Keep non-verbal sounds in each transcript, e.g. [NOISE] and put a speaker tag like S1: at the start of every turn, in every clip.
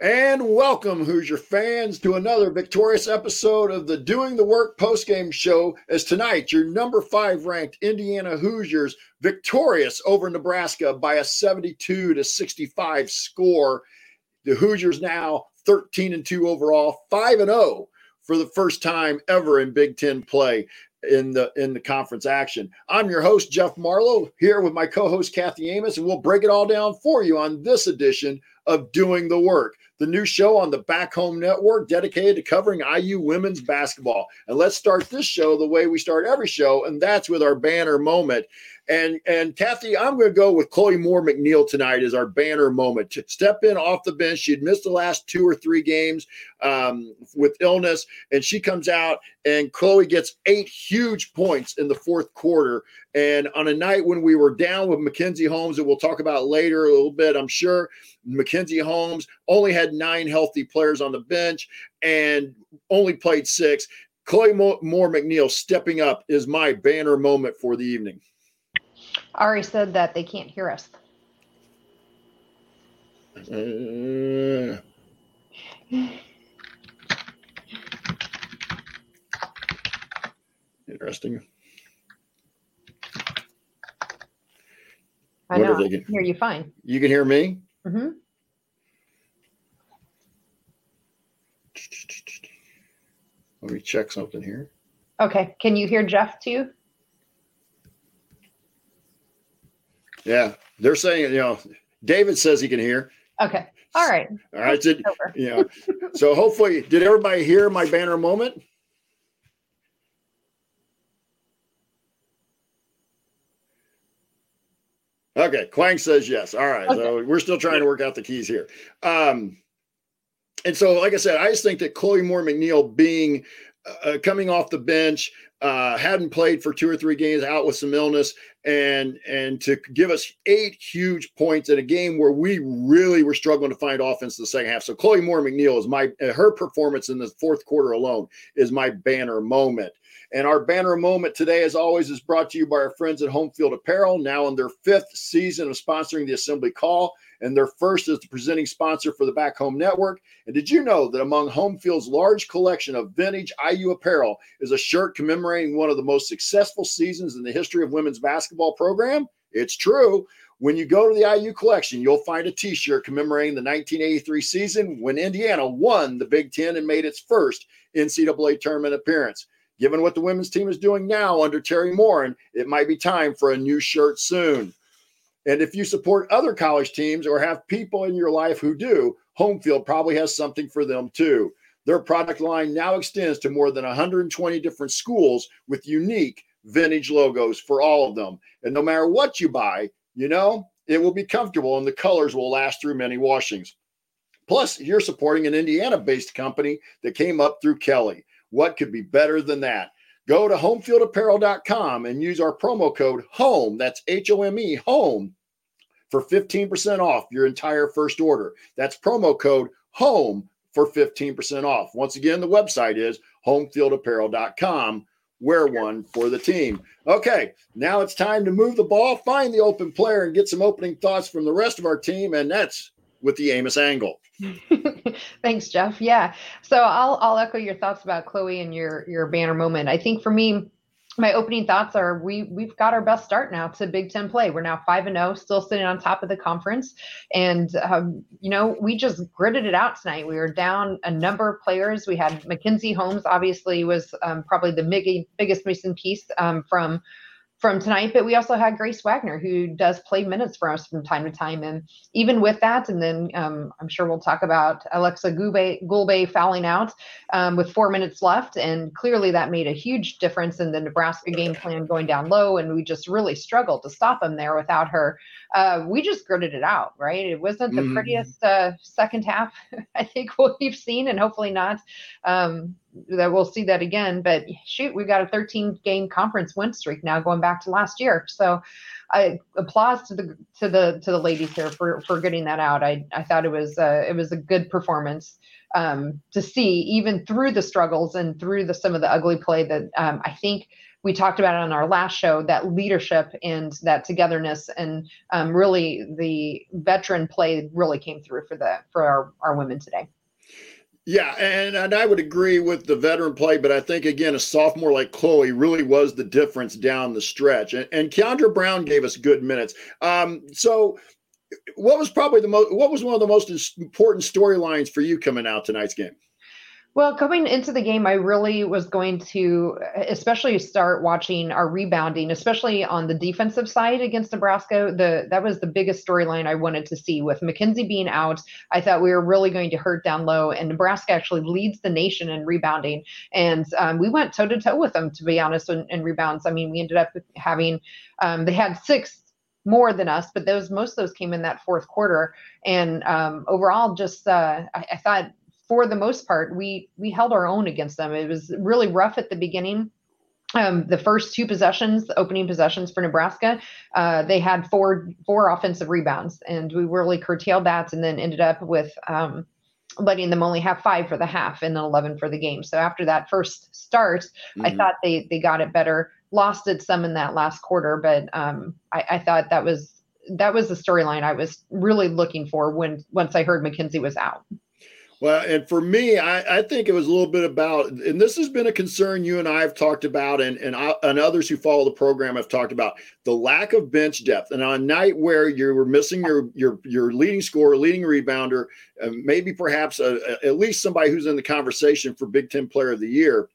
S1: And welcome, Hoosier fans, to another victorious episode of the Doing the Work postgame show. As tonight, your number five ranked Indiana Hoosiers victorious over Nebraska by a 72 to 65 score. The Hoosiers now 13 and 2 overall, 5 and 0 for the first time ever in Big Ten play in the in the conference action. I'm your host Jeff Marlow here with my co-host Kathy Amos, and we'll break it all down for you on this edition of Doing the Work the new show on the Back Home Network dedicated to covering IU women's basketball. And let's start this show the way we start every show, and that's with our banner moment. And and Kathy, I'm going to go with Chloe Moore McNeil tonight as our banner moment to step in off the bench. She had missed the last two or three games um, with illness, and she comes out and Chloe gets eight huge points in the fourth quarter. And on a night when we were down with Mackenzie Holmes, that we'll talk about later a little bit, I'm sure Mackenzie Holmes only had nine healthy players on the bench and only played six. Chloe Moore McNeil stepping up is my banner moment for the evening.
S2: Ari said that they can't hear us.
S1: Uh, interesting.
S2: I know. I can hear you fine.
S1: You can hear me?
S2: Mm-hmm.
S1: Let me check something here.
S2: Okay. Can you hear Jeff too?
S1: Yeah, they're saying, you know, David says he can hear.
S2: Okay. All right.
S1: All right. So, yeah. so hopefully, did everybody hear my banner moment? Okay. Quang says yes. All right. Okay. So we're still trying to work out the keys here. Um, and so, like I said, I just think that Chloe Moore McNeil being uh, coming off the bench, uh, hadn't played for two or three games, out with some illness, and and to give us eight huge points in a game where we really were struggling to find offense in the second half. So Chloe Moore McNeil is my her performance in the fourth quarter alone is my banner moment. And our banner moment today, as always, is brought to you by our friends at Home Field Apparel, now in their fifth season of sponsoring the Assembly Call and their first as the presenting sponsor for the Back Home Network. And did you know that among Home Field's large collection of vintage IU apparel is a shirt commemorating one of the most successful seasons in the history of women's basketball program? It's true. When you go to the IU collection, you'll find a t shirt commemorating the 1983 season when Indiana won the Big Ten and made its first NCAA tournament appearance. Given what the women's team is doing now under Teri Moren, it might be time for a new shirt soon. And if you support other college teams or have people in your life who do, Home Field probably has something for them too. Their product line now extends to more than 120 different schools with unique vintage logos for all of them. And no matter what you buy, you know, it will be comfortable and the colors will last through many washings. Plus, you're supporting an Indiana based company that came up through Kelly. What could be better than that? Go to homefieldapparel.com and use our promo code HOME, that's H O M E, HOME, for 15% off your entire first order. That's promo code HOME for 15% off. Once again, the website is homefieldapparel.com. Wear one for the team. Okay, now it's time to move the ball, find the open player, and get some opening thoughts from the rest of our team. And that's with the Amos angle. [LAUGHS]
S2: Thanks, Jeff. Yeah. So I'll I'll echo your thoughts about Chloe and your your banner moment. I think for me, my opening thoughts are we we've got our best start now to Big Ten play. We're now five and zero, oh, still sitting on top of the conference, and um, you know we just gritted it out tonight. We were down a number of players. We had Mackenzie Holmes, obviously was um, probably the big, biggest missing piece um, from from tonight, but we also had Grace Wagner, who does play minutes for us from time to time. And even with that, and then um, I'm sure we'll talk about Aleksa Gulbe, Gulbe fouling out um, with four minutes left. And clearly that made a huge difference in the Nebraska game plan going down low. And we just really struggled to stop them there without her. Uh, we just gritted it out, right? It wasn't the mm. prettiest uh, second half, [LAUGHS] I think, we've seen, and hopefully not. Um, that we'll see that again. But shoot, we've got a 13 game conference win streak now going back to last year. So I applause to the to the to the ladies here for for getting that out. I I thought it was uh, it was a good performance um, to see even through the struggles and through the some of the ugly play that um, I think we talked about on our last show that leadership and that togetherness and um, really the veteran play really came through for the for our, our women today.
S1: Yeah, and, and I would agree with the veteran play, but I think again a sophomore like Chloe really was the difference down the stretch. And, and Kiandra Browne gave us good minutes. Um, so what was probably the most what was one of the most important storylines for you coming out tonight's game?
S2: Well, coming into the game, I really was going to, especially start watching our rebounding, especially on the defensive side against Nebraska. The that was the biggest storyline I wanted to see. With Mackenzie being out, I thought we were really going to hurt down low, and Nebraska actually leads the nation in rebounding. And um, we went toe to toe with them, to be honest, in, in, rebounds. I mean, we ended up having um, they had six more than us, but those most of those came in that fourth quarter. And um, overall, just uh, I, I, thought for the most part, we we held our own against them. It was really rough at the beginning. Um, the first two possessions, the opening possessions for Nebraska, uh, they had four four offensive rebounds, and we really curtailed that, and then ended up with um, letting them only have five for the half and then 11 for the game. So after that first start, mm-hmm. I thought they they got it better. Lost it some in that last quarter, but um, I, I thought that was that was the storyline I was really looking for when once I heard Mackenzie was out.
S1: Well, and for me, I, I, think it was a little bit about, and this has been a concern you and I have talked about, and and, I, and others who follow the program have talked about the lack of bench depth. And on a night where you were missing your your your leading scorer, leading rebounder, uh, maybe perhaps a, a, at least somebody who's in the conversation for Big Ten Player of the Year.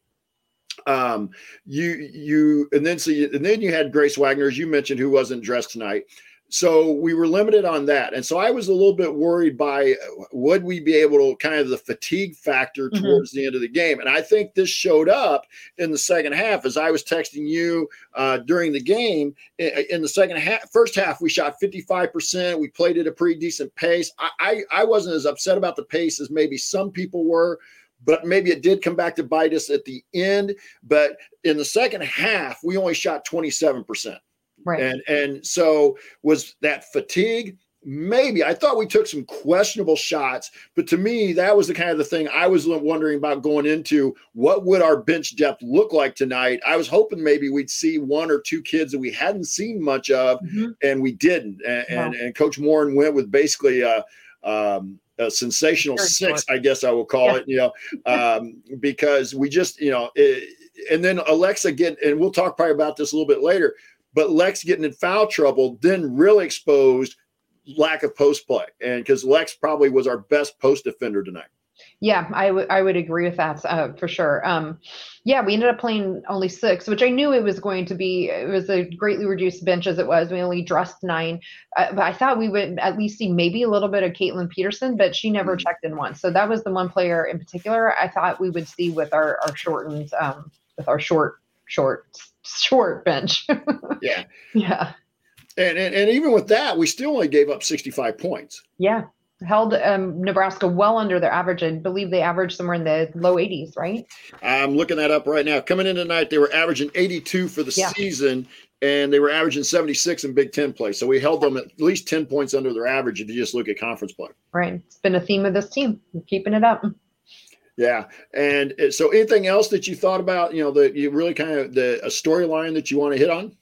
S1: Um, you you and then so you, and then you had Grace Wagner, as you mentioned, who wasn't dressed tonight. So we were limited on that. And so I was a little bit worried by uh, would we be able to kind of the fatigue factor mm-hmm. towards the end of the game. And I think this showed up in the second half as I was texting you uh, during the game. In the second half, first half, we shot 55%. We played at a pretty decent pace. I, I, I wasn't as upset about the pace as maybe some people were but maybe it did come back to bite us at the end. But in the second half, we only shot 27%.
S2: Right.
S1: And and so was that fatigue? Maybe I thought we took some questionable shots, but to me, that was the kind of the thing I was wondering about going into. What would our bench depth look like tonight? I was hoping maybe we'd see one or two kids that we hadn't seen much of, mm-hmm. and we didn't. And, wow. and, and Coach Moren went with basically a, um, a sensational six, I guess I will call yeah. it. You know, um, because we just you know, it, and then Alexa get, and we'll talk probably about this a little bit later but Lex getting in foul trouble then really exposed lack of post play, and because Lex probably was our best post defender tonight.
S2: Yeah, I would I would agree with that uh, for sure. Um, yeah, we ended up playing only six, which I knew it was going to be. It was a greatly reduced bench as it was. We only dressed nine, uh, but I thought we would at least see maybe a little bit of Kaitlin Peterson, but she never mm-hmm. checked in once. So that was the one player in particular I thought we would see with our our shortened um, with our short short short bench. [LAUGHS]
S1: yeah.
S2: Yeah.
S1: And, and, and even with that, we still only gave up 65 points.
S2: Yeah. Held um, Nebraska well under their average. I believe they averaged somewhere in the low 80s, right?
S1: I'm looking that up right now. Coming in tonight, they were averaging 82 for the yeah. season, and they were averaging 76 in Big Ten play. So we held them at least 10 points under their average if you just look at conference play.
S2: Right. It's been a theme of this team, keeping it up.
S1: Yeah, and uh, so anything else that you thought about? You know, that you really kind of the a storyline that you want to hit on?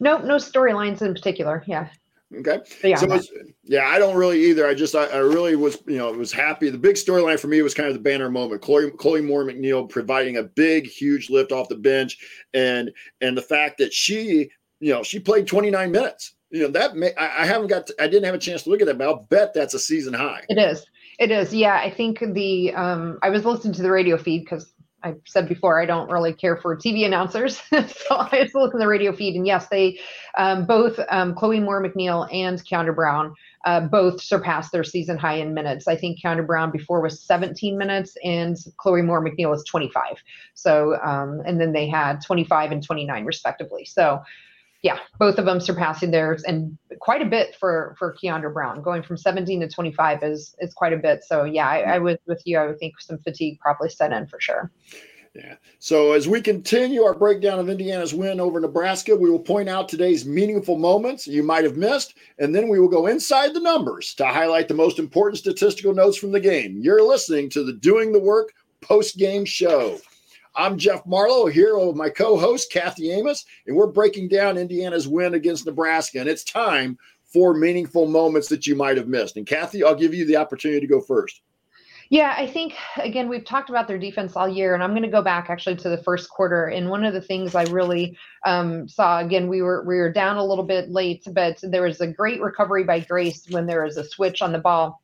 S2: No, no storylines in particular. Yeah.
S1: Okay. yeah, so was, yeah, I don't really either. I just I, I, really was you know was happy. The big storyline for me was kind of the banner moment. Chloe Chloe Moore McNeil providing a big huge lift off the bench, and and the fact that she you know she played 29 minutes. You know that may, I, I haven't got to, I didn't have a chance to look at that, but I'll bet that's a season high.
S2: It is. It is, yeah. I think the um, I was listening to the radio feed because I said before I don't really care for TV announcers, [LAUGHS] so I just look at the radio feed, and yes, they um, both um, Chloe Moore McNeil and Kiandra Browne uh, both surpassed their season high in minutes. I think Kiandra Browne before was 17 minutes, and Chloe Moore McNeil was 25. So, um, and then they had 25 and 29 respectively. So yeah, both of them surpassing theirs and quite a bit for for Kiandra Browne. Going from 17 to 25 is is quite a bit. So yeah, I, I was with you. I would think some fatigue probably set in for sure.
S1: Yeah. So as we continue our breakdown of Indiana's win over Nebraska, we will point out today's meaningful moments you might have missed, and then we will go inside the numbers to highlight the most important statistical notes from the game. You're listening to the Doing the Work post game show. I'm Jeff Marlow here with my co-host Kathy Amos, and we're breaking down Indiana's win against Nebraska. And it's time for meaningful moments that you might have missed. And Kathy, I'll give you the opportunity to go first.
S2: Yeah, I think again we've talked about their defense all year, and I'm going to go back actually to the first quarter. And one of the things I really um, saw again, we were we were down a little bit late, but there was a great recovery by Grace when there was a switch on the ball,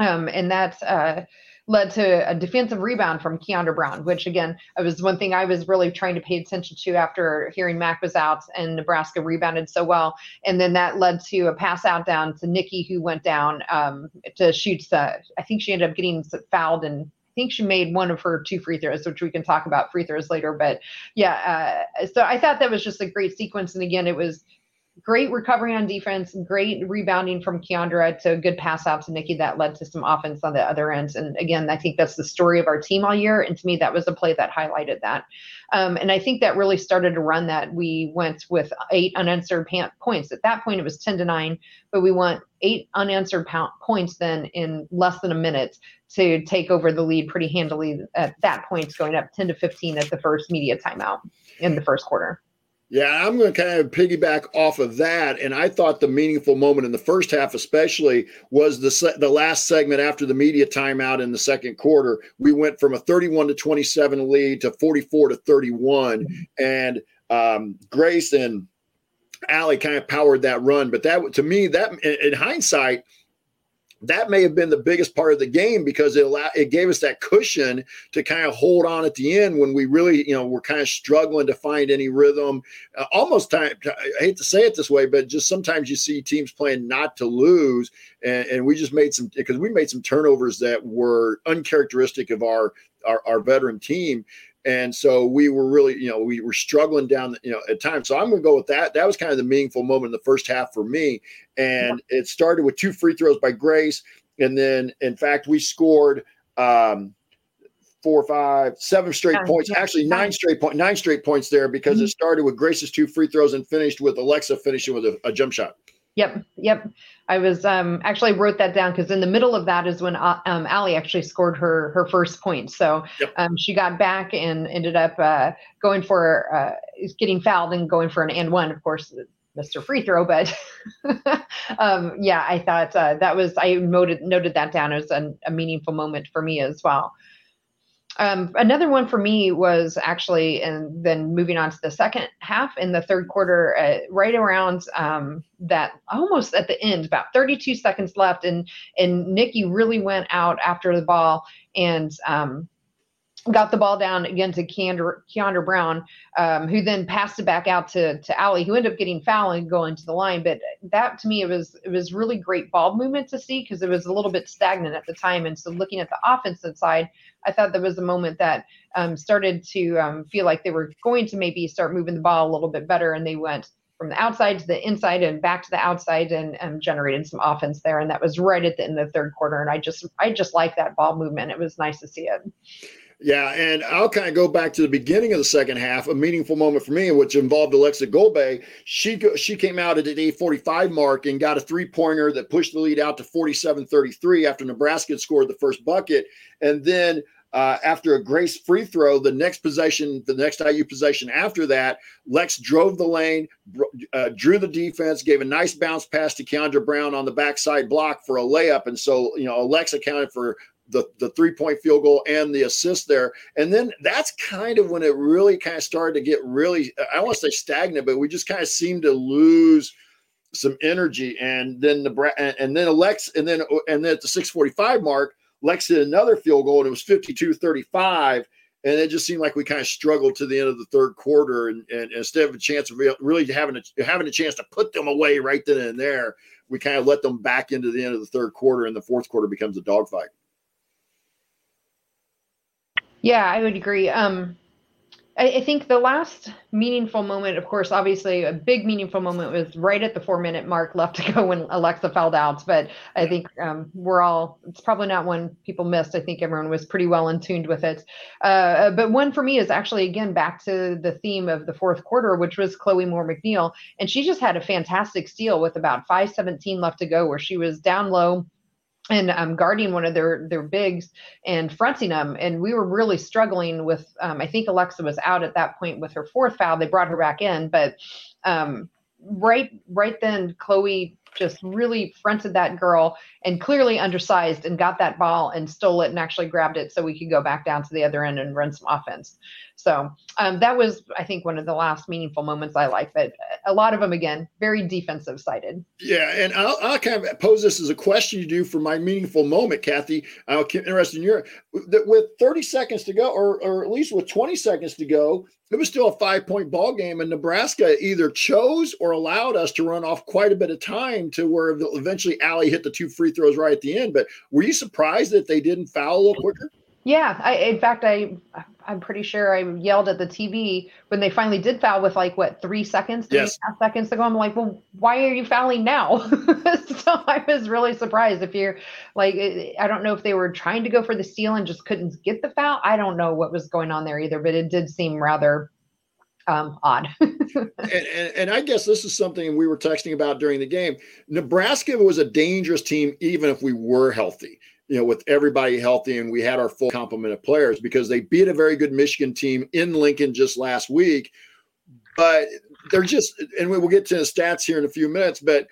S2: um, and that's. Uh, led to a defensive rebound from Kiandra Browne, which again it was one thing I was really trying to pay attention to after hearing Mac was out and Nebraska rebounded so well. And then that led to a pass out down to Nikki, who went down um, to shoot. Uh, I think she ended up getting fouled and I think she made one of her two free throws, which we can talk about free throws later. But yeah, uh, so I thought that was just a great sequence. And again, it was great recovery on defense, great rebounding from Kiandra to a good pass out to Nikki that led to some offense on the other end. And again, I think that's the story of our team all year. And to me, that was a play that highlighted that. Um, and I think that really started to run that. We went with eight unanswered points. At that point, it was 10 to 9, but we went eight unanswered points then in less than a minute to take over the lead pretty handily at that point, going up 10 to 15 at the first media timeout in the first quarter.
S1: Yeah, I'm going to kind of piggyback off of that, and I thought the meaningful moment in the first half, especially, was the se- the last segment after the media timeout in the second quarter. We went from a 31 to 27 lead to 44 to 31, mm-hmm. and um, Grace and Ali kind of powered that run. But that, to me, that in, in hindsight, that may have been the biggest part of the game because it allowed, it gave us that cushion to kind of hold on at the end when we really you know we're kind of struggling to find any rhythm. Uh, almost time i hate to say it this way but just sometimes you see teams playing not to lose and, and we just made some because we made some turnovers that were uncharacteristic of our our, our veteran team and so we were really, you know, we were struggling down, you know, at times. So I'm going to go with that. That was kind of the meaningful moment in the first half for me. And it started with two free throws by Grace. And then, in fact, we scored um, four, five, seven straight points. Actually, nine straight point, nine straight points there because mm-hmm. it started with Grace's two free throws and finished with Alexa finishing with a, a jump shot.
S2: Yep, yep. I was um, actually wrote that down because in the middle of that is when uh, um, Ali actually scored her her first point. So yep. um, she got back and ended up uh, going for uh, getting fouled and going for an and one. Of course, Mr. Free Throw, but [LAUGHS] um, yeah, I thought uh, that was I noted noted that down as a meaningful moment for me as well. Um, another one for me was actually, and then moving on to the second half in the third quarter, uh, right around um, that almost at the end, about 32 seconds left, and and Nikki really went out after the ball and um, got the ball down again to Kiandra Browne, um, who then passed it back out to to Ali, who ended up getting fouled and going to the line. But that to me, it was it was really great ball movement to see because it was a little bit stagnant at the time. And so looking at the offensive side, I thought there was a moment that um, started to um, feel like they were going to maybe start moving the ball a little bit better, and they went from the outside to the inside and back to the outside and, and generated some offense there. And that was right at the end of the third quarter. And I just I just like that ball movement. It was nice to see it.
S1: Yeah, and I'll kind of go back to the beginning of the second half, a meaningful moment for me, which involved Aleksa Gulbe. She she came out at the 45 mark and got a three pointer that pushed the lead out to 47-33 after Nebraska had scored the first bucket, and then uh, after a Grace free throw, the next possession, the next IU possession after that, Lex drove the lane, uh, drew the defense, gave a nice bounce pass to Kiandra Browne on the backside block for a layup. And so, you know, Alex accounted for the, the three point field goal and the assist there. And then that's kind of when it really kind of started to get really, I don't want to say stagnant, but we just kind of seemed to lose some energy. And then the, and, and then Alex, and then, and then at the 645 mark, Lex did another field goal and it was 52 35. And it just seemed like we kind of struggled to the end of the third quarter. And, and instead of a chance of really having a, having a chance to put them away right then and there, we kind of let them back into the end of the third quarter. And the fourth quarter becomes a dogfight.
S2: Yeah, I would agree. Um, I, I, think the last meaningful moment, of course, obviously a big meaningful moment was right at the four minute mark left to go when Alexa fouled out. But I think um, we're all, it's probably not one people missed. I think everyone was pretty well in tuned with it. Uh, but one for me is actually, again, back to the theme of the fourth quarter, which was Chloe Moore McNeil. And she just had a fantastic steal with about 517 left to go, where she was down low and um, guarding one of their their bigs and fronting them. And we were really struggling with. Um, I think Alexa was out at that point with her fourth foul. They brought her back in, but um, right right then, Chloe just really fronted that girl and clearly undersized and got that ball and stole it and actually grabbed it so we could go back down to the other end and run some offense. So um, that was, I think, one of the last meaningful moments I like. But a lot of them, again, very defensive sided.
S1: Yeah, and I'll, I'll, kind of pose this as a question to do for my meaningful moment, Kathy. I'm interested in your that with 30 seconds to go, or or at least with 20 seconds to go, it was still a five point ball game, and Nebraska either chose or allowed us to run off quite a bit of time to where eventually Ali hit the two free throws right at the end. But were you surprised that they didn't foul a little quicker?
S2: Yeah, I, in fact, I I'm pretty sure I yelled at the TV when they finally did foul with like what three seconds, three yes. seconds to go. I'm like, well, why are you fouling now? [LAUGHS] so I was really surprised. If you're like, I don't know if they were trying to go for the steal and just couldn't get the foul. I don't know what was going on there either, but it did seem rather um, odd. [LAUGHS]
S1: and, and, and, I guess this is something we were texting about during the game. Nebraska was a dangerous team, even if we were healthy you know, with everybody healthy and we had our full complement of players because they beat a very good Michigan team in Lincoln just last week. But they're just, and we will get to the stats here in a few minutes, but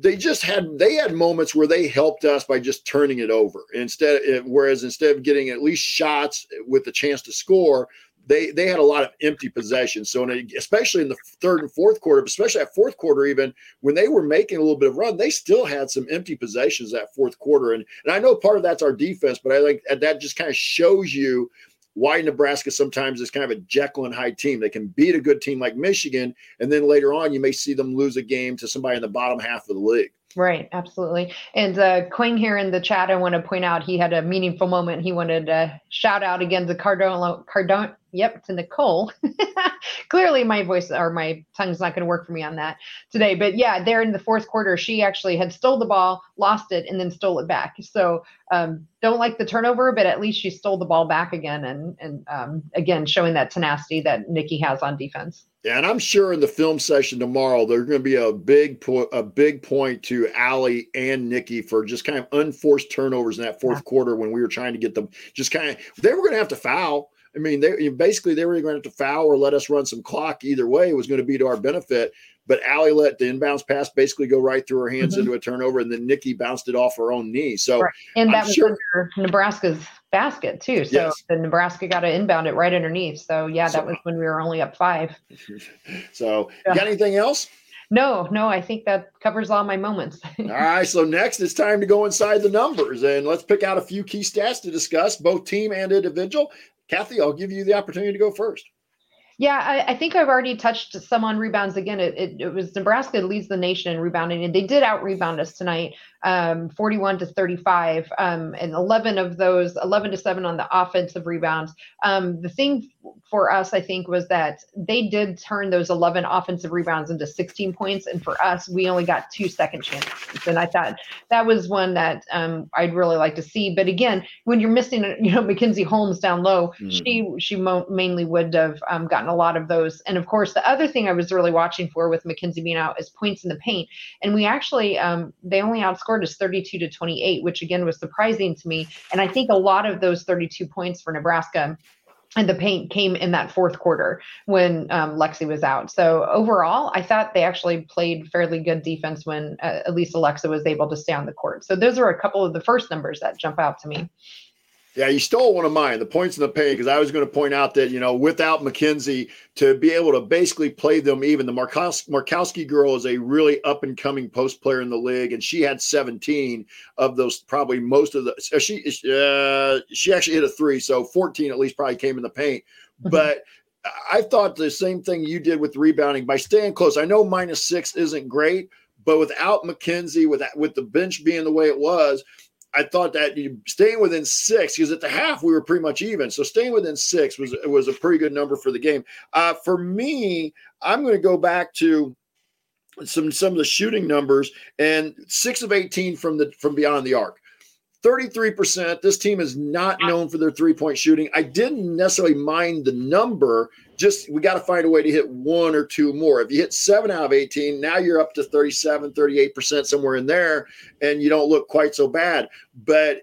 S1: they just had they had moments where they helped us by just turning it over instead whereas instead of getting at least shots with the chance to score they they had a lot of empty possessions. So, in a, especially in the third and fourth quarter, especially at fourth quarter, even when they were making a little bit of run, they still had some empty possessions that fourth quarter. And and I know part of that's our defense, but I think that just kind of shows you why Nebraska sometimes is kind of a Jekyll and Hyde team. They can beat a good team like Michigan, and then later on you may see them lose a game to somebody in the bottom half of the league.
S2: Right, absolutely. And uh, Quinn here in the chat, I want to point out he had a meaningful moment. He wanted to shout out again to Cardone, Cardone. Yep, to Nicole. [LAUGHS] Clearly, my voice or my tongue's not going to work for me on that today. But yeah, there in the fourth quarter, she actually had stole the ball, lost it, and then stole it back. So um, don't like the turnover, but at least she stole the ball back again, and and um, again showing that tenacity that Nikki has on defense.
S1: Yeah, and I'm sure in the film session tomorrow there's going to be a big po- a big point to Ali and Nikki for just kind of unforced turnovers in that fourth yeah. quarter when we were trying to get them just kind of they were going to have to foul. I mean, they basically they were going to have to foul or let us run some clock. Either way, it was going to be to our benefit. But Ali let the inbounds pass basically go right through her hands mm-hmm. into a turnover, and then Nikki bounced it off her own knee. So, right.
S2: and that I'm was sure, under Nebraska's basket too. So yes. the Nebraska got to inbound it right underneath. So yeah, that so, was when we were only up five. [LAUGHS]
S1: so, yeah. got anything else?
S2: No, no, I think that covers all my moments. [LAUGHS]
S1: all right, so next it's time to go inside the numbers and let's pick out a few key stats to discuss, both team and individual. Kathy, I'll give you the opportunity to go first.
S2: Yeah, I, I, think I've already touched some on rebounds again. It, it, it, was Nebraska leads the nation in rebounding, and they did out rebound us tonight, um, 41 to 35, um, and 11 of those, 11 to 7 on the offensive rebounds. Um, the thing for us, I think, was that they did turn those 11 offensive rebounds into 16 points. And for us, we only got two second chances. And I thought that was one that um, I'd really like to see. But again, when you're missing, [LAUGHS] you know, Mackenzie Holmes down low, mm-hmm. she she mo- mainly would have um, gotten a lot of those. And of course, the other thing I was really watching for with Mackenzie being out is points in the paint. And we actually, um, they only outscored us 32 to 28, which again was surprising to me. And I think a lot of those 32 points for Nebraska and the paint came in that fourth quarter when um, Lexi was out. So overall, I thought they actually played fairly good defense when uh, at least Alexa was able to stay on the court. So those are a couple of the first numbers that jump out to me.
S1: Yeah, you stole one of mine, the points in the paint, because I was going to point out that, you know, without Mackenzie to be able to basically play them even, the Markowski, Markowski girl is a really up and coming post player in the league, and she had 17 of those, probably most of the, uh, she, uh, she actually hit a three, so 14 at least probably came in the paint. Mm-hmm. But I thought the same thing you did with rebounding by staying close. I know minus six isn't great, but without Mackenzie, with, with the bench being the way it was, I thought that staying within six because at the half we were pretty much even. So staying within six was was a pretty good number for the game. Uh, for me, I'm going to go back to some some of the shooting numbers and six of 18 from the from beyond the arc. 33%. This team is not known for their three point shooting. I didn't necessarily mind the number, just we got to find a way to hit one or two more. If you hit seven out of 18, now you're up to 37, 38%, somewhere in there, and you don't look quite so bad. But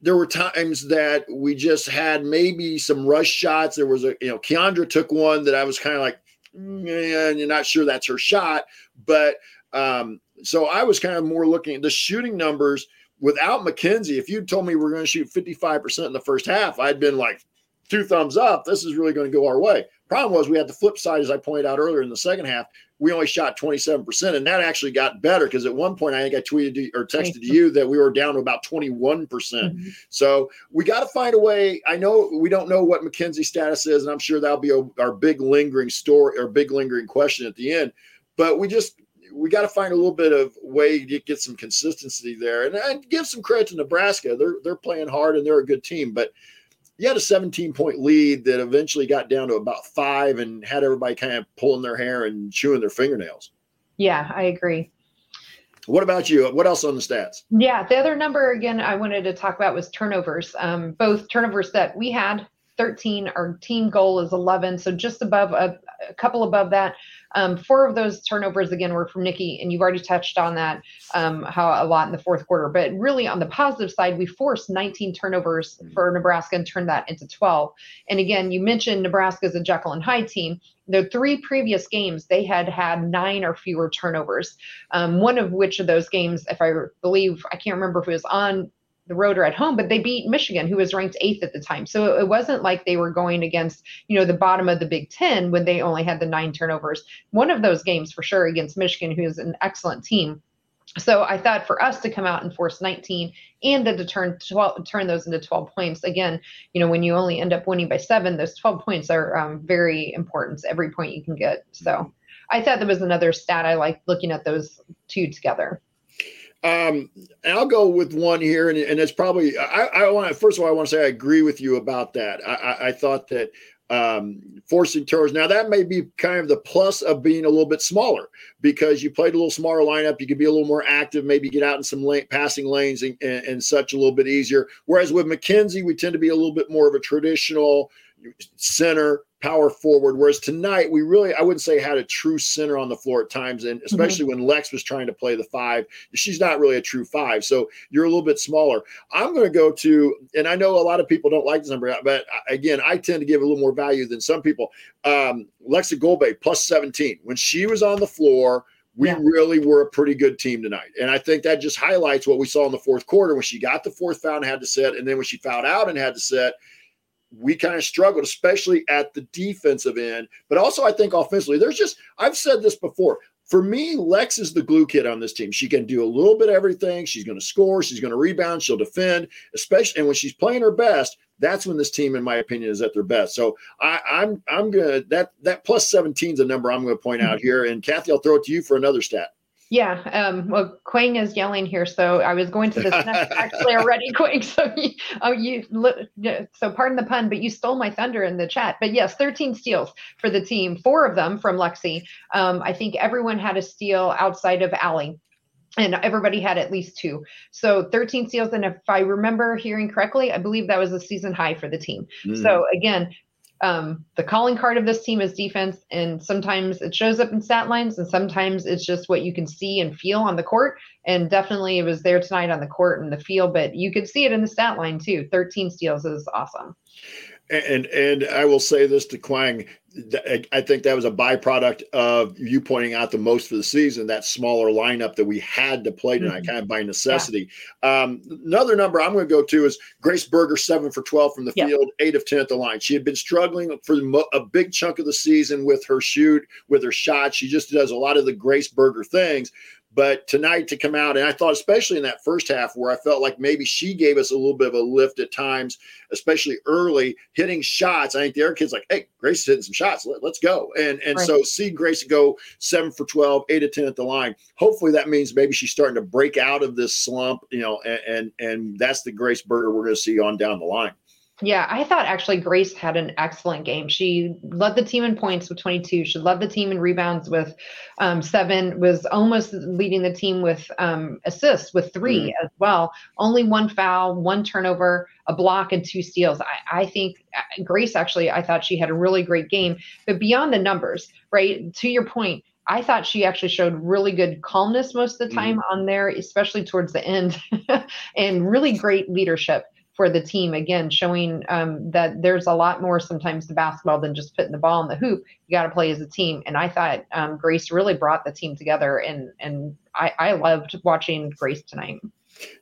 S1: there were times that we just had maybe some rush shots. There was a, you know, Kiandra took one that I was kind of like, yeah, you're not sure that's her shot. But um, so I was kind of more looking at the shooting numbers without Mackenzie, if you'd told me we're going to shoot 55% in the first half, I'd been like, two thumbs up. This is really going to go our way. Problem was, we had the flip side, as I pointed out earlier in the second half. We only shot 27%, and that actually got better because at one point I think I tweeted to, or texted to you that we were down to about 21%. percent mm hmm So we got to find a way. I know we don't know what Mackenzie's status is, and I'm sure that'll be a, our big lingering story or big lingering question at the end. But we just we got to find a little bit of way to get some consistency there, and, and give some credit to Nebraska. They're they're playing hard and they're a good team, but you had a 17 point lead that eventually got down to about five and had everybody kind of pulling their hair and chewing their fingernails.
S2: Yeah, I agree.
S1: What about you? What else on the stats?
S2: Yeah, the other number again I wanted to talk about was turnovers. Um, both turnovers that we had 13. Our team goal is 11, so just above a, a couple above that. Um, four of those turnovers again were from Nikki, and you've already touched on that um, how a lot in the fourth quarter. But really, on the positive side, we forced 19 turnovers mm-hmm. for Nebraska and turned that into 12. And again, you mentioned Nebraska's a Jekyll and Hyde team. The three previous games, they had had nine or fewer turnovers. Um, one of which of those games, if I believe, I can't remember if it was on the road or at home, but they beat Michigan, who was ranked eighth at the time. So it wasn't like they were going against, you know, the bottom of the Big Ten when they only had the nine turnovers. One of those games for sure against Michigan, who is an excellent team. So I thought for us to come out and force 19 and then to turn 12, turn those into 12 points again, you know, when you only end up winning by seven, those 12 points are um, very important. Every point you can get. So I thought that was another stat I like looking at those two together.
S1: Um, and I'll go with one here, and, and it's probably I, I want to first of all I want to say I agree with you about that. I, I, I thought that um, forcing turnovers. Now that may be kind of the plus of being a little bit smaller because you played a little smaller lineup. You could be a little more active, maybe get out in some lane, passing lanes and, and, and, such a little bit easier. Whereas with Mackenzie, we tend to be a little bit more of a traditional center power forward. Whereas tonight, we really, I wouldn't say had a true center on the floor at times. And mm-hmm. especially mm-hmm. when Lex was trying to play the five, she's not really a true five. So you're a little bit smaller. I'm going to go to, and I know a lot of people don't like this number, but again, I tend to give a little more value than some people. Um, Lexa Gulbe plus 17. When she was on the floor, we yeah. really were a pretty good team tonight. And I think that just highlights what we saw in the fourth quarter when she got the fourth foul and had to set. And then when she fouled out and had to set, we kind of struggled, especially at the defensive end. But also, I think offensively, there's just, I've said this before. For me, Lex is the glue kid on this team. She can do a little bit of everything. She's going to score. She's going to rebound. She'll defend, especially. And when she's playing her best, that's when this team, in my opinion, is at their best. So I, I'm I'm gonna that that plus 17 is a number I'm going to point out mm-hmm. here. And Kathy, I'll throw it to you for another stat.
S2: Yeah. Um, well, Quang is yelling here, so I was going to this [LAUGHS] next actually already, Quang. So you, oh, you, so pardon the pun, but you stole my thunder in the chat. But yes, 13 steals for the team, four of them from Lexi. Um, I think everyone had a steal outside of Ali and everybody had at least two. So 13 steals. And if I remember hearing correctly, I believe that was a season high for the team. Mm. So again, um, the calling card of this team is defense, and sometimes it shows up in stat lines, and sometimes it's just what you can see and feel on the court. And definitely, it was there tonight on the court and the field, but you could see it in the stat line too. 13 steals is awesome.
S1: And and I will say this to Quang, I think that was a byproduct of you pointing out the most for the season, that smaller lineup that we had to play tonight, mm-hmm. kind of by necessity. Yeah. Um, another number I'm going to go to is Grace Berger, seven for 12 from the yep. field, eight of 10 at the line. She had been struggling for a big chunk of the season with her shoot, with her shot. She just does a lot of the Grace Berger things. But tonight to come out, and I thought, especially in that first half, where I felt like maybe she gave us a little bit of a lift at times, especially early, hitting shots. I think the other kids like, hey, Grace is hitting some shots. Let, us go. And and right. so see Grace go seven for 12, eight to 10 at the line. Hopefully that means maybe she's starting to break out of this slump, you know, and and, and that's the Grace Berger we're going to see on down the line.
S2: Yeah, I thought actually Grace had an excellent game. She led the team in points with 22. She led the team in rebounds with um, seven, was almost leading the team with um, assists with 3 mm-hmm. as well. Only one foul, one turnover, a block, and two steals. I, I think uh, Grace actually, I thought she had a really great game. But beyond the numbers, right, to your point, I thought she actually showed really good calmness most of the mm-hmm. time mm-hmm. on there, especially towards the end, [LAUGHS] and really great leadership for the team. Again, showing um, that there's a lot more sometimes to basketball than just putting the ball in the hoop. You got to play as a team. And I thought um, Grace really brought the team together, and and I, I loved watching Grace tonight.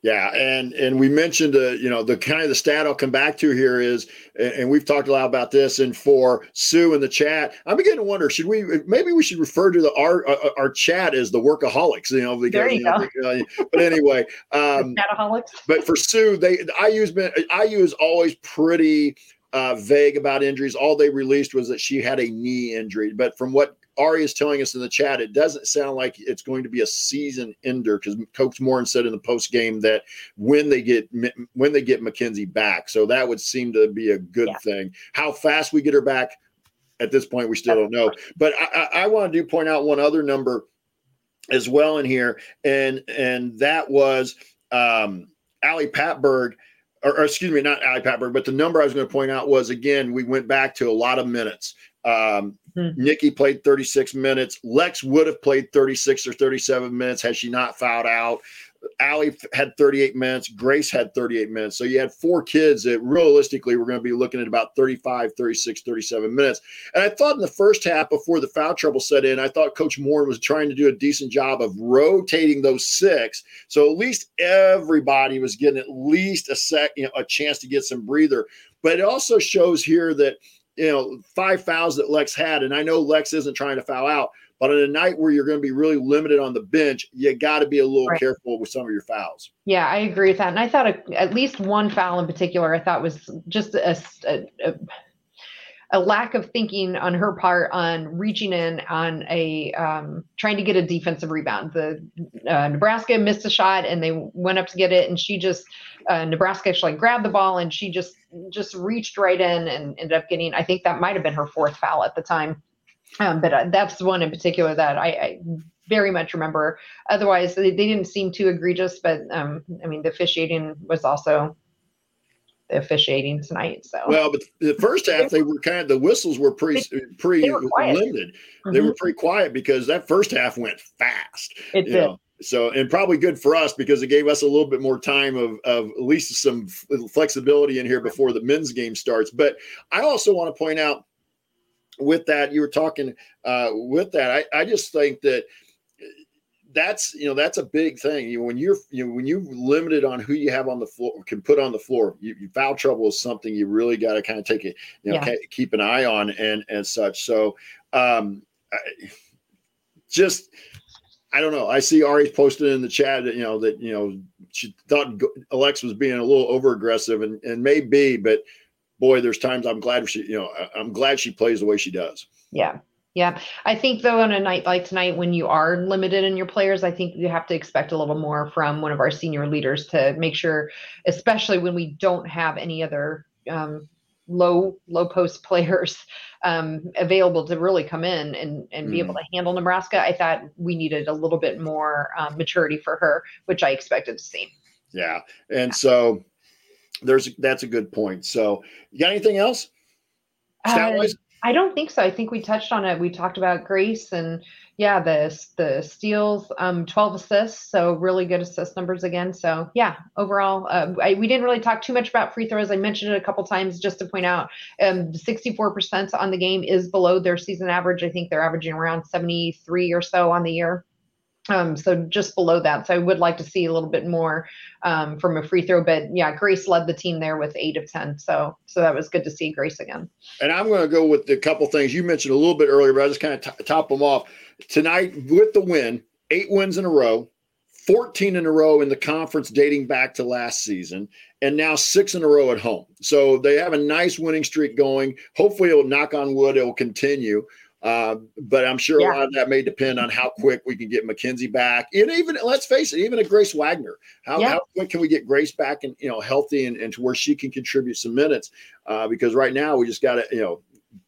S1: Yeah, and and we mentioned, uh, you know, the kind of the stat I'll come back to here is, and we've talked a lot about this. And for Sue in the chat, I'm beginning to wonder, should we maybe we should refer to the our uh, our chat as the workaholics, you know? Because, there you, you know, uh, but anyway, um, [LAUGHS] but for Sue, they I use been, I use always pretty uh, vague about injuries. All they released was that she had a knee injury. But from what Ari is telling us in the chat, it doesn't sound like it's going to be a season ender because Coach Moren said in the post game that when they get when they get Mackenzie back, so that would seem to be a good yeah. thing. How fast we get her back at this point, we still don't know. But I, I, I want to do point out one other number as well in here, and and that was um, Ali Patberg. Or, or, excuse me, not Ali Patberg, but the number I was going to point out was again, we went back to a lot of minutes. Um, hmm. Nikki played 36 minutes. Lex would have played 36 or 37 minutes had she not fouled out. Ali had 38 minutes. Grace had 38 minutes. So you had four kids that realistically were going to be looking at about 35, 36, 37 minutes. And I thought in the first half, before the foul trouble set in, I thought Coach Moore was trying to do a decent job of rotating those six. So at least everybody was getting at least a sec, you know, a chance to get some breather. But it also shows here that you know, five fouls that Lex had. And I know Lex isn't trying to foul out, but on a night where you're going to be really limited on the bench, you got to be a little right. careful with some of your fouls.
S2: Yeah, I agree with that. And I thought a, at least one foul in particular, I thought was just a, a, a a lack of thinking on her part on reaching in on a um, trying to get a defensive rebound. The uh, Nebraska missed a shot and they went up to get it, and she just uh, Nebraska actually grabbed the ball and she just just reached right in and ended up getting. I think that might have been her fourth foul at the time, um, but uh, that's one in particular that I, I very much remember. Otherwise, they, they didn't seem too egregious, but um, I mean, the officiating was also the officiating tonight. So
S1: well, but the first half they were kind of the whistles were pretty pretty limited. Mm-hmm. They were pretty quiet because that first half went fast.
S2: It did. Know?
S1: So and probably good for us because it gave us a little bit more time of of at least some flexibility in here before the men's game starts. But I also want to point out with that you were talking uh, with that I, I just think that that's you know that's a big thing. You know, when you're you know, when you're limited on who you have on the floor can put on the floor, you, you foul trouble is something you really got to kind of take it you know yeah. keep an eye on and and such. So um, I, just I don't know. I see Ari posted in the chat that you know that you know she thought Alex was being a little over aggressive and and may be, but boy, there's times I'm glad she you know I'm glad she plays the way she does.
S2: Yeah, yeah. I think though on a night like tonight when you are limited in your players, I think you have to expect a little more from one of our senior leaders to make sure, especially when we don't have any other um, low low post [LAUGHS] players um, available to really come in and, and be able mm. to handle Nebraska. I thought we needed a little bit more um, maturity for her, which I expected to see.
S1: Yeah. And so there's that's a good point. So you got anything else?
S2: Stat wise? Uh, I don't think so. I think we touched on it. We talked about Grace and yeah, the the steals, um, 12 assists, so really good assist numbers again. So yeah, overall, uh, I, we didn't really talk too much about free throws. I mentioned it a couple times just to point out, um, 64% on the game is below their season average. I think they're averaging around 73 or so on the year. Um, so just below that. So I would like to see a little bit more um, from a free throw. But yeah, Grace led the team there with eight of ten. So so that was good to see Grace again.
S1: And I'm going to go with a couple things you mentioned a little bit earlier, but I just kind of t- top them off tonight with the win. eight wins in a row, 14 in a row in the conference dating back to last season, and now six in a row at home. So they have a nice winning streak going. Hopefully, it'll knock on wood, it will continue. Uh, but I'm sure yeah. a lot of that may depend on how quick we can get Mackenzie back. And even let's face it, even a Grace Wagner, how, yeah. how quick can we get Grace back and you know healthy and, and to where she can contribute some minutes? Uh, because right now we just got to you know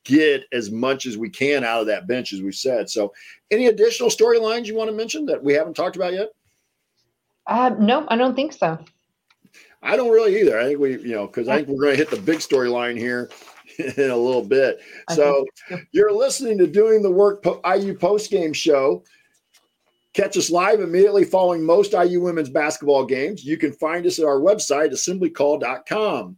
S1: get as much as we can out of that bench, as we said. So, any additional storylines you want to mention that we haven't talked about yet?
S2: Uh, no, I don't think so.
S1: I don't really either. I think we, you know, because I think we're going to hit the big storyline here [LAUGHS] in a little bit. So you're listening to Doing the Work IU post game show. Catch us live immediately following most IU women's basketball games. You can find us at our website, assemblycall.com.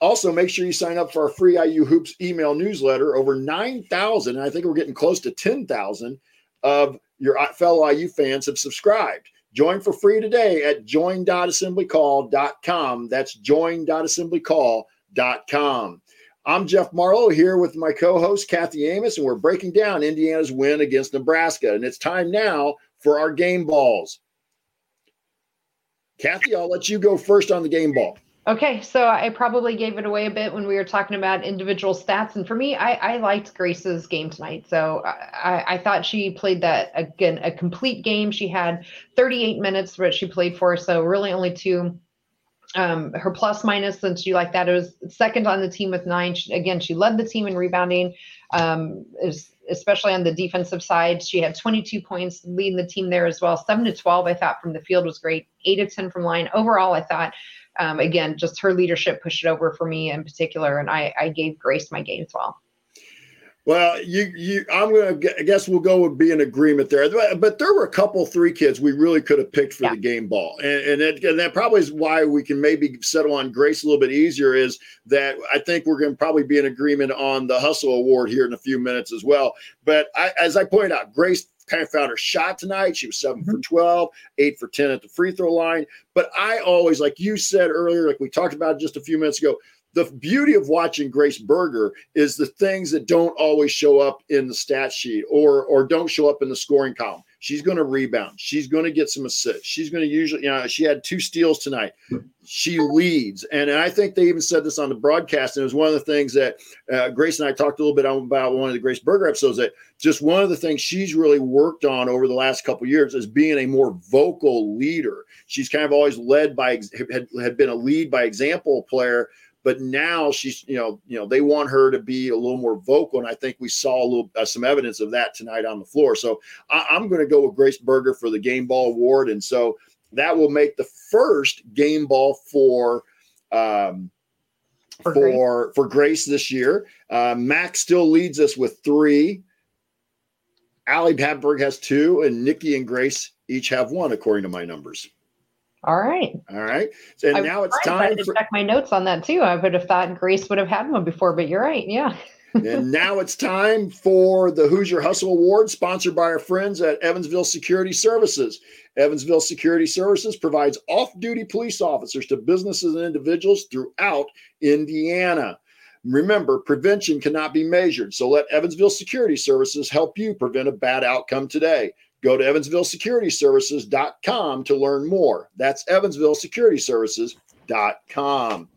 S1: Also, make sure you sign up for our free IU Hoops email newsletter. Over 9,000, and I think we're getting close to 10,000 of your fellow IU fans have subscribed. Join for free today at join.assemblycall.com. That's join.assemblycall.com. I'm Jeff Marlow here with my co host, Kathy Amos, and we're breaking down Indiana's win against Nebraska. And it's time now for our game balls. Kathy, I'll let you go first on the game ball.
S2: Okay, so I probably gave it away a bit when we were talking about individual stats, and for me, I, I liked Grace's game tonight. So I, I thought she played that again a complete game. She had 38 minutes, but she played for, so really only two. Um, her plus minus, since you like that, it was second on the team with nine. She, again, she led the team in rebounding, um, especially on the defensive side. She had 22 points, leading the team there as well. Seven to 12, I thought from the field was great. Eight to 10 from line. Overall, I thought um, again, just her leadership pushed it over for me in particular, and I, I gave Grace my game as well.
S1: Well, you, you, I'm gonna. I guess we'll go with be in agreement there. But there were a couple three kids we really could have picked for yeah. the game ball, and and, it, and, that probably is why we can maybe settle on Grace a little bit easier. Is that I think we're going to probably be in agreement on the Hustle Award here in a few minutes as well. But I, as I pointed out, Grace kind of found her shot tonight. She was 7 mm-hmm. for 12, eight for 10 at the free throw line. But I always, like you said earlier, like we talked about just a few minutes ago, the beauty of watching Grace Berger is the things that don't always show up in the stat sheet or or don't show up in the scoring column. She's going to rebound. She's going to get some assists. She's going to usually, you know, she had two steals tonight. She leads. And I think they even said this on the broadcast. And it was one of the things that uh, Grace and I talked a little bit about one of the Grace Berger episodes that just one of the things she's really worked on over the last couple years is being a more vocal leader. She's kind of always led by, had, had been a lead by example player but now she's you know you know they want her to be a little more vocal and i think we saw a little uh, some evidence of that tonight on the floor. So I, am going to go with grace berger for the game ball award and so that will make the first game ball for um for for grace, for grace this year. Uh, max still leads us with three. Ali Patberg has two, and Nikki and Grace each have one, according to my numbers.
S2: All right.
S1: All right. So I now it's time
S2: to for... check my notes on that too. I would have thought Grace would have had one before, but you're right. Yeah. [LAUGHS]
S1: and now it's time for the Hoosier Hustle Award, sponsored by our friends at Evansville Security Services. Evansville Security Services provides off duty police officers to businesses and individuals throughout Indiana. Remember, prevention cannot be measured, so let Evansville Security Services help you prevent a bad outcome today. Go to evansvillesecurityservices.com to learn more. That's evansvillesecurityservices.com.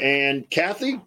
S1: And Kathy,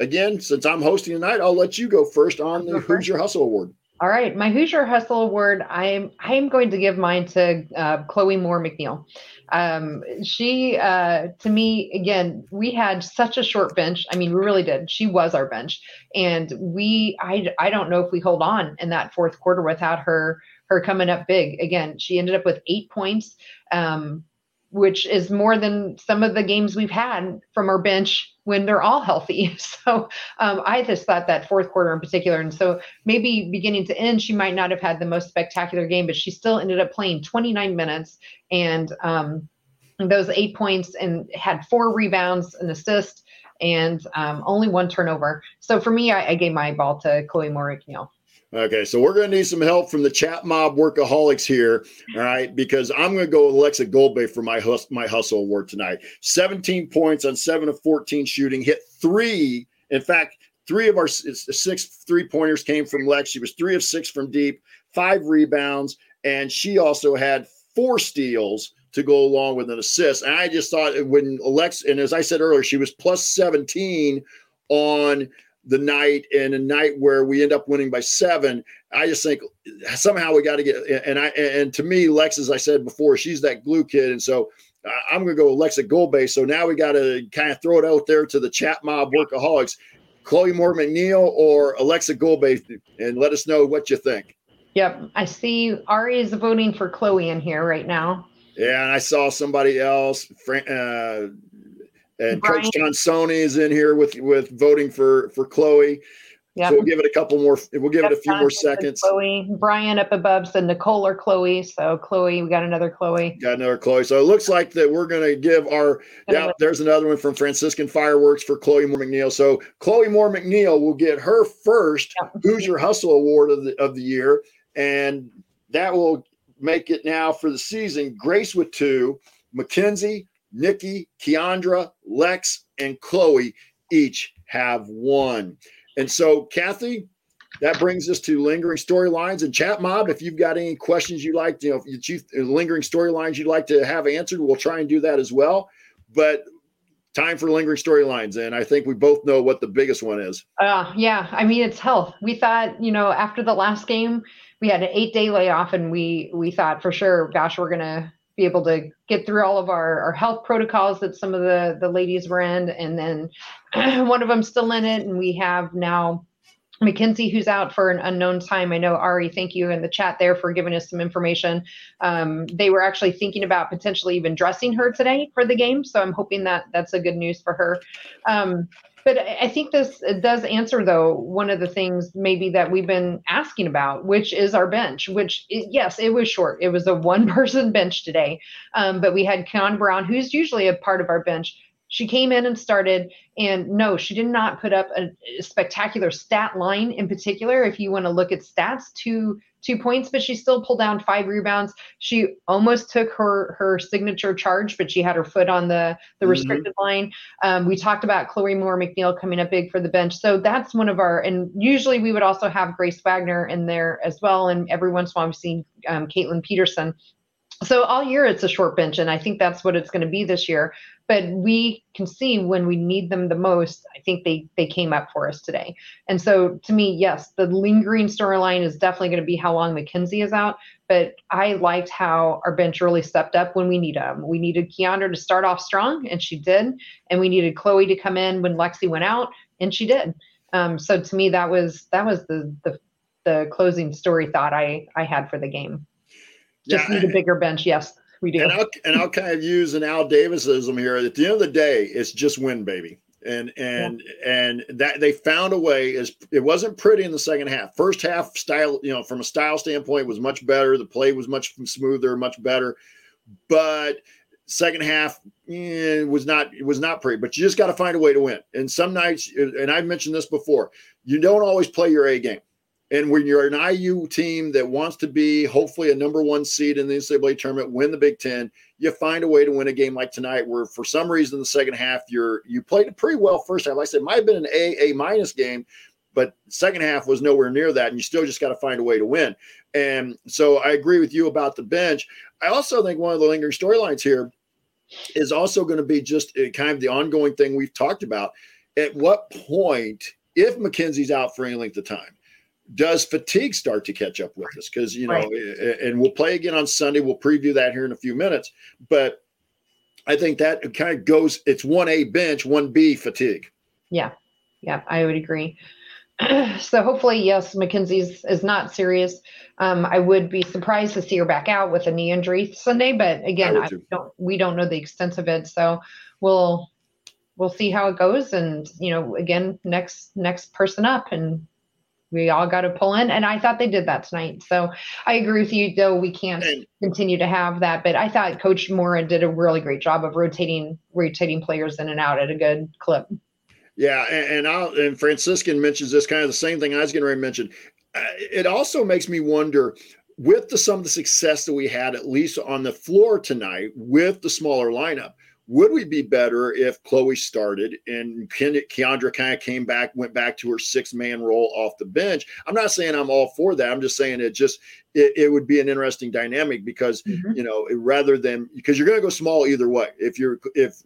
S1: again, since I'm hosting tonight, I'll let you go first on the Hoosier Hustle Award.
S2: All right, my Hoosier Hustle Award. I'm I'm going to give mine to uh, Chloe Moore McNeil. Um, she, uh, to me, again, we had such a short bench. I mean, we really did. She was our bench, and we, I, I don't know if we hold on in that fourth quarter without her, her coming up big. Again, she ended up with eight points. Um, which is more than some of the games we've had from our bench when they're all healthy. [LAUGHS] So um, I just thought that fourth quarter in particular, and so maybe beginning to end, she might not have had the most spectacular game, but she still ended up playing 29 minutes and um, those eight points and had four rebounds, an assist, and um, only one turnover. So for me, I, I gave my ball to Chloe Moore McNeil.
S1: Okay, so we're going to need some help from the chat mob workaholics here, all right? Because I'm going to go with Aleksa Gulbe for my hus- my hustle award tonight. 17 points on seven of 14 shooting, hit three. In fact, three of our six three pointers came from Lex. She was three of six from deep, five rebounds, and she also had four steals to go along with an assist. And I just thought when Alex, and as I said earlier, she was plus 17 on the night and a night where we end up winning by seven. I just think somehow we got to get and I and to me, Lex, as I said before, she's that glue kid, and so I'm going to go Aleksa Gulbe. So now we got to kind of throw it out there to the chat mob workaholics, Chloe Moore McNeil or Aleksa Gulbe, and let us know what you think.
S2: Yep, I see Ari is voting for Chloe in here right now.
S1: Yeah, and I saw somebody else. Uh, and Brian. Coach John Sony is in here with with voting for for Chloe. Yeah, so we'll give it a couple more. We'll give yep, it a few more seconds.
S2: Chloe, Brian up above said Nicole or Chloe. So Chloe, we got another Chloe.
S1: Got another Chloe. So it looks like that we're going to give our. Yeah, there's another one from Franciscan Fireworks for Chloe Moore McNeil. So Chloe Moore McNeil will get her first yep. Hoosier Hustle Award of the of the year, and that will make it now for the season. Grace with two, Mackenzie, Nikki, Kiandra, Lex, and Chloe each have one. And so, Kathy, that brings us to lingering storylines and chat mob. If you've got any questions you'd like, you know, if you, lingering storylines you'd like to have answered, we'll try and do that as well. But time for lingering storylines, and I think we both know what the biggest one is.
S2: Uh, yeah, I mean it's health. We thought, you know, after the last game, we had an eight day layoff, and we we thought for sure, gosh, we're gonna be able to get through all of our, our health protocols that some of the, the ladies were in. And then [CLEARS THROAT] one of them still in it. And we have now Mackenzie, who's out for an unknown time. I know Ari, thank you in the chat there for giving us some information. Um, they were actually thinking about potentially even dressing her today for the game, so I'm hoping that that's a good news for her. Um, but I think this does answer, though, one of the things maybe that we've been asking about, which is our bench, which, yes, it was short. It was a one [LAUGHS] person bench today. Um, but we had Keon Browne, who's usually a part of our bench. She came in and started, and no, she did not put up a, a spectacular stat line in particular. If you want to look at stats, two two points, but she still pulled down five rebounds. She almost took her her signature charge, but she had her foot on the the mm-hmm. restricted line. Um, we talked about Chloe Moore McNeil coming up big for the bench, so that's one of our. And usually we would also have Grace Wagner in there as well, and every once in a while we've seen um, Kaitlin Peterson so all year it's a short bench and i think that's what it's going to be this year. But we can see when we need them the most i think they they came up for us today. And so to me yes the lingering storyline is definitely going to be how long Mackenzie is out but i liked how our bench really stepped up when we needed them we needed Kiandra to start off strong and she did and we needed chloe to come in when lexi went out and she did. Um, so to me that was that was the the the closing story thought i i had for the game just yeah, need a bigger bench. Yes, we do.
S1: And I'll, and I'll kind of use an Al Davisism here. At the end of the day, it's just win, baby. And and yeah. and that they found a way. Is it wasn't pretty in the second half. First half style, you know, from a style standpoint, was much better. The play was much smoother, much better. But second half eh, was not it was not pretty. But you just got to find a way to win. And some nights, and I've mentioned this before, you don't always play your A game. And when you're an IU team that wants to be hopefully a number one seed in the NCAA tournament, win the Big Ten, you find a way to win a game like tonight, where for some reason in the second half you're you played pretty well first half. Like I said, it might have been an A A minus game, but second half was nowhere near that, and you still just got to find a way to win. And so I agree with you about the bench. I also think one of the lingering storylines here is also going to be just uh, kind of the ongoing thing we've talked about. At what point, if Mackenzie's out for any length of time, does fatigue start to catch up with us? Because, you know, right. and we'll play again on Sunday. We'll preview that here in a few minutes. But I think that kind of goes, it's 1A bench, 1B fatigue.
S2: Yeah. Yeah. I would agree. [CLEARS THROAT] so hopefully, yes, Mackenzie's is not serious. Um, I would be surprised to see her back out with a knee injury Sunday, but again, I, I don't. We don't know the extent of it, so we'll we'll see how it goes. And you know, again, next next person up, and we all got to pull in. And i thought they did that tonight. So i agree with you though we can't continue to have that. But i thought coach Moren did a really great job of rotating rotating players in and out at a good clip.
S1: Yeah and, and i'll and franciscan mentions this kind of the same thing i was going to mention. Uh, it also makes me wonder with the some of the success that we had at least on the floor tonight with the smaller lineup would we be better if Chloe started and Kiandra kind of came back, went back to her six man role off the bench? I'm not saying I'm all for that. I'm just saying it just it, it would be an interesting dynamic because mm-hmm. you know rather than because you're going to go small either way. If you're if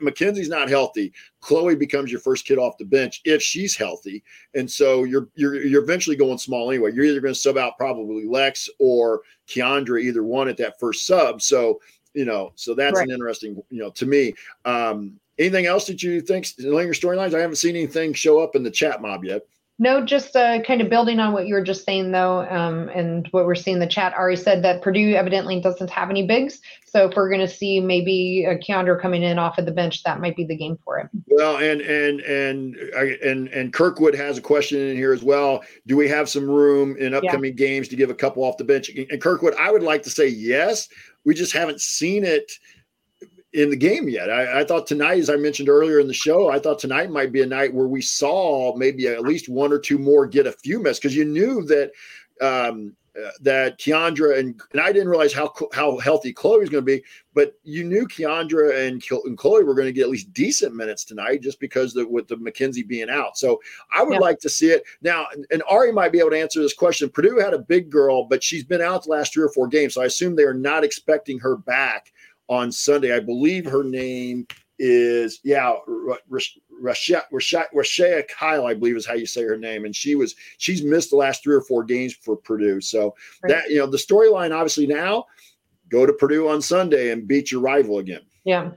S1: Mackenzie's not healthy, Chloe becomes your first kid off the bench if she's healthy, and so you're you're you're eventually going small anyway. You're either going to sub out probably Lex or Kiandra, either one at that first sub. So you know, so that's right. an interesting, you know, to me. Um, anything else that you think linear storylines? I haven't seen anything show up in the chat mob yet.
S2: No, just uh, kind of building on what you were just saying, though, um, and what we're seeing in the chat. Ari said that Purdue evidently doesn't have any bigs. So if we're going to see maybe a Kiandra coming in off of the bench, that might be the game for him.
S1: Well, and and and and and Kirkwood has a question in here as well. Do we have some room in upcoming yeah. games to give a couple off the bench? And Kirkwood, I would like to say yes. We just haven't seen it in the game yet. I, I, thought tonight, as I mentioned earlier in the show, I thought tonight might be a night where we saw maybe at least one or two more get a few minutes because you knew that um, uh, that Kiandra and and I didn't realize how how healthy Chloe was going to be, but you knew Kiandra and, and Chloe were going to get at least decent minutes tonight just because the, with the Mackenzie being out. So I would yeah. like to see it now. And Ari might be able to answer this question. Purdue had a big girl, but she's been out the last three or four games, so I assume they are not expecting her back on Sunday. I believe her name is yeah, Ra Shaya Kyle, I believe is how you say her name, and she was she's missed the last three or four games for Purdue. So right. that you know the storyline obviously now go to Purdue on Sunday and beat your rival again.
S2: Yeah.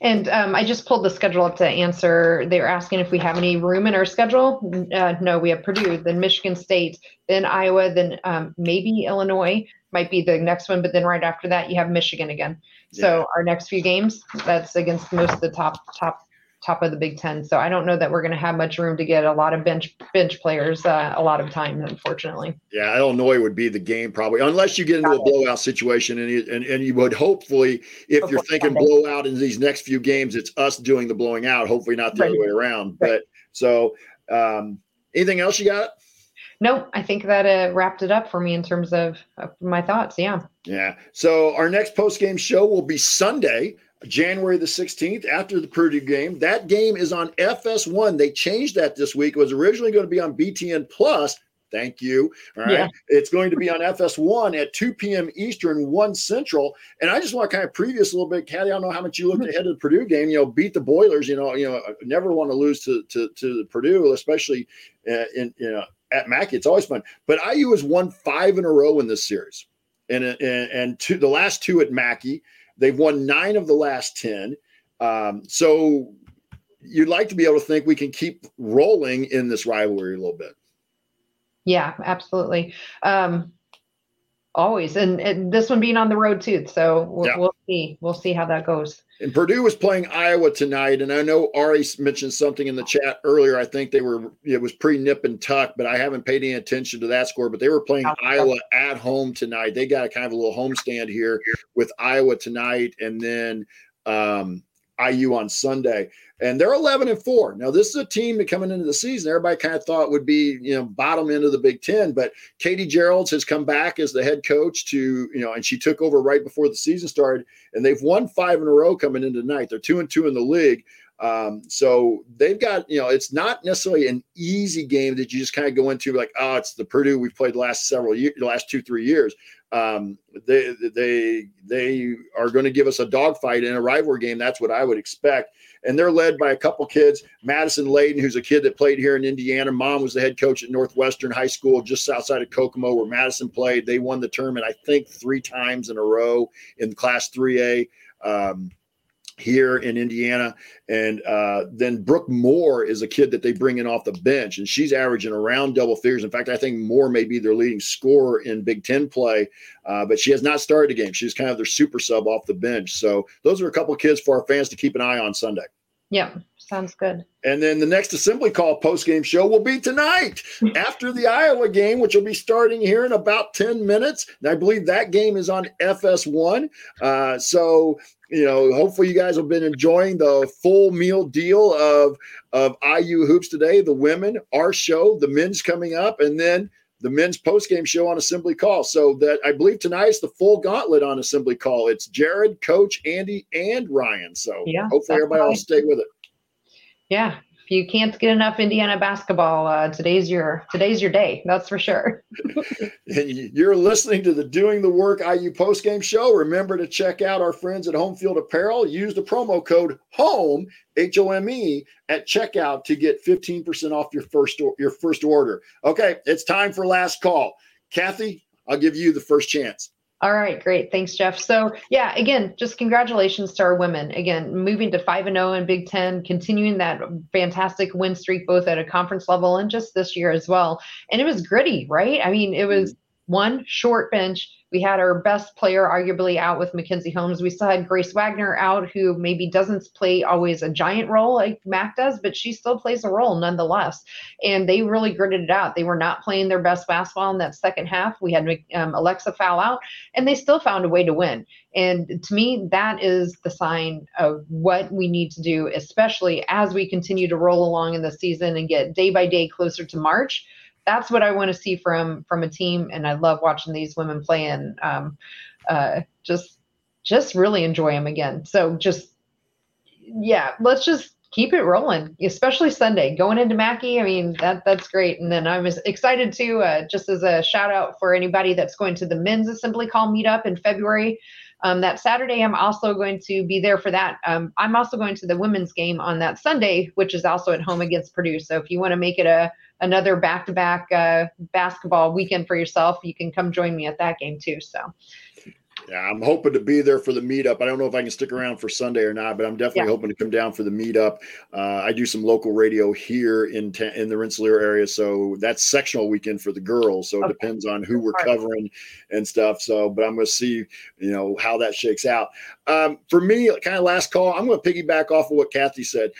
S2: And um, I just pulled the schedule up to answer. They were asking if we have any room in our schedule. Uh, no, we have Purdue, then Michigan State, then Iowa, then um, maybe Illinois might be the next one. But then right after that, you have Michigan again. So yeah. our next few games, that's against most of the top top top of the Big Ten. So I don't know that we're going to have much room to get a lot of bench bench players uh, a lot of time, unfortunately.
S1: Yeah, Illinois would be the game probably, unless you get into a blowout situation, and you, and and you would hopefully, if you're thinking Sunday. blowout in these next few games, it's us doing the blowing out. Hopefully, not the right. other way around. Right. But so, um, anything else you got?
S2: Nope, I think that uh, wrapped it up for me in terms of, of my thoughts. Yeah.
S1: Yeah. So our next post game show will be Sunday. January the 16th after the Purdue game. That game is on FS1. They changed that this week. It was originally going to be on BTN Plus. Thank you. All right. Yeah. It's going to be on FS1 at 2 p.m. Eastern, 1 Central. And I just want to kind of preview this a little bit. Caddy, I don't know how much you looked ahead of the Purdue game. You know, beat the Boilers, you know, you know, never want to lose to to, to Purdue, especially uh, in, you know, at Mackey. It's always fun. But IU has won five in a row in this series. And, and, and two, the last two at Mackey. They've won nine of the last 10. Um, so you'd like to be able to think we can keep rolling in this rivalry a little bit.
S2: Yeah, absolutely. Um, always, and, and this one being on the road too. So we'll, yeah. we'll see. We'll see how that goes.
S1: And Purdue was playing Iowa tonight, and I know Ari mentioned something in the chat earlier. I think they were it was pre nip and tuck, but I haven't paid any attention to that score. But they were playing Iowa at home tonight. They got a kind of a little homestand here with Iowa tonight, and then um, IU on Sunday, and they're 11 and four. Now, this is a team that coming into the season, everybody kind of thought would be, you know, bottom end of the Big Ten. But Katie Gearlds has come back as the head coach to, you know, and she took over right before the season started, and they've won five in a row coming into tonight. They're two and two in the league. Um, so they've got, you know, it's not necessarily an easy game that you just kind of go into like, oh, it's the Purdue we've played the last several years, the last two, three years. Um, they they they are going to give us a dogfight in a rivalry game. That's what I would expect. And they're led by a couple kids. Madison Layden, who's a kid that played here in Indiana. Mom was the head coach at Northwestern High School, just outside of Kokomo, where Madison played. They won the tournament, I think, three times in a row in Class 3A. Um, here in Indiana. And uh, then Brooke Moore is a kid that they bring in off the bench, and she's averaging around double figures. In fact, I think Moore may be their leading scorer in Big Ten play, uh, but she has not started a game. She's kind of their super sub off the bench. So those are a couple kids for our fans to keep an eye on Sunday.
S2: Yeah, sounds good.
S1: And then the next assembly call post game show will be tonight [LAUGHS] after the Iowa game, which will be starting here in about 10 minutes. And I believe that game is on FS1. Uh, so you know, hopefully you guys have been enjoying the full meal deal of of IU hoops today. The women, our show, the men's coming up, and then the men's post game show on Assembly Call. So that I believe tonight is the full gauntlet on Assembly Call. It's Jared, Coach, Andy, and Ryan. So
S2: yeah,
S1: hopefully everybody will stay with it.
S2: Yeah, if you can't get enough Indiana basketball, uh, today's your today's your day. That's for sure. [LAUGHS]
S1: You're listening to the Doing the Work IU postgame show. Remember to check out our friends at Home Field Apparel. Use the promo code HOME H O M E at checkout to get 15% off your first your first order. Okay, it's time for last call. Kathy, I'll give you the first chance.
S2: All right, great. Thanks, Jeff. So, yeah, again, just congratulations to our women. Again, moving to 5 and 0 in Big 10, continuing that fantastic win streak both at a conference level and just this year as well. And it was gritty, right? I mean, it was one short bench we had our best player arguably out with Mackenzie Holmes. We still had Grace Wagner out, who maybe doesn't play always a giant role like Mac does, but she still plays a role nonetheless. And they really gritted it out. They were not playing their best basketball in that second half. We had um, Aleksa foul out, and they still found a way to win. And to me, that is the sign of what we need to do, especially as we continue to roll along in the season and get day by day closer to March that's what I want to see from from a team, and I love watching these women play and um, uh, just just really enjoy them again. So just yeah, let's just keep it rolling, especially Sunday going into Mackey. I mean that that's great, and then I'm excited to uh, just as a shout out for anybody that's going to the men's assembly call meetup in February. Um, that Saturday, I'm also going to be there for that. Um, I'm also going to the women's game on that Sunday, which is also at home against Purdue. So if you want to make it a another back-to-back uh, basketball weekend for yourself, you can come join me at that game too. So.
S1: Yeah, I'm hoping to be there for the meetup. I don't know if I can stick around for Sunday or not, but I'm definitely yeah. hoping to come down for the meetup. Uh, I do some local radio here in ta- in the Rensselaer area, so that's sectional weekend for the girls. So okay. it depends on who we're covering and stuff. So, but I'm going to see, you know, how that shakes out. Um, for me, kind of last call. I'm going to piggyback off of what Kathy said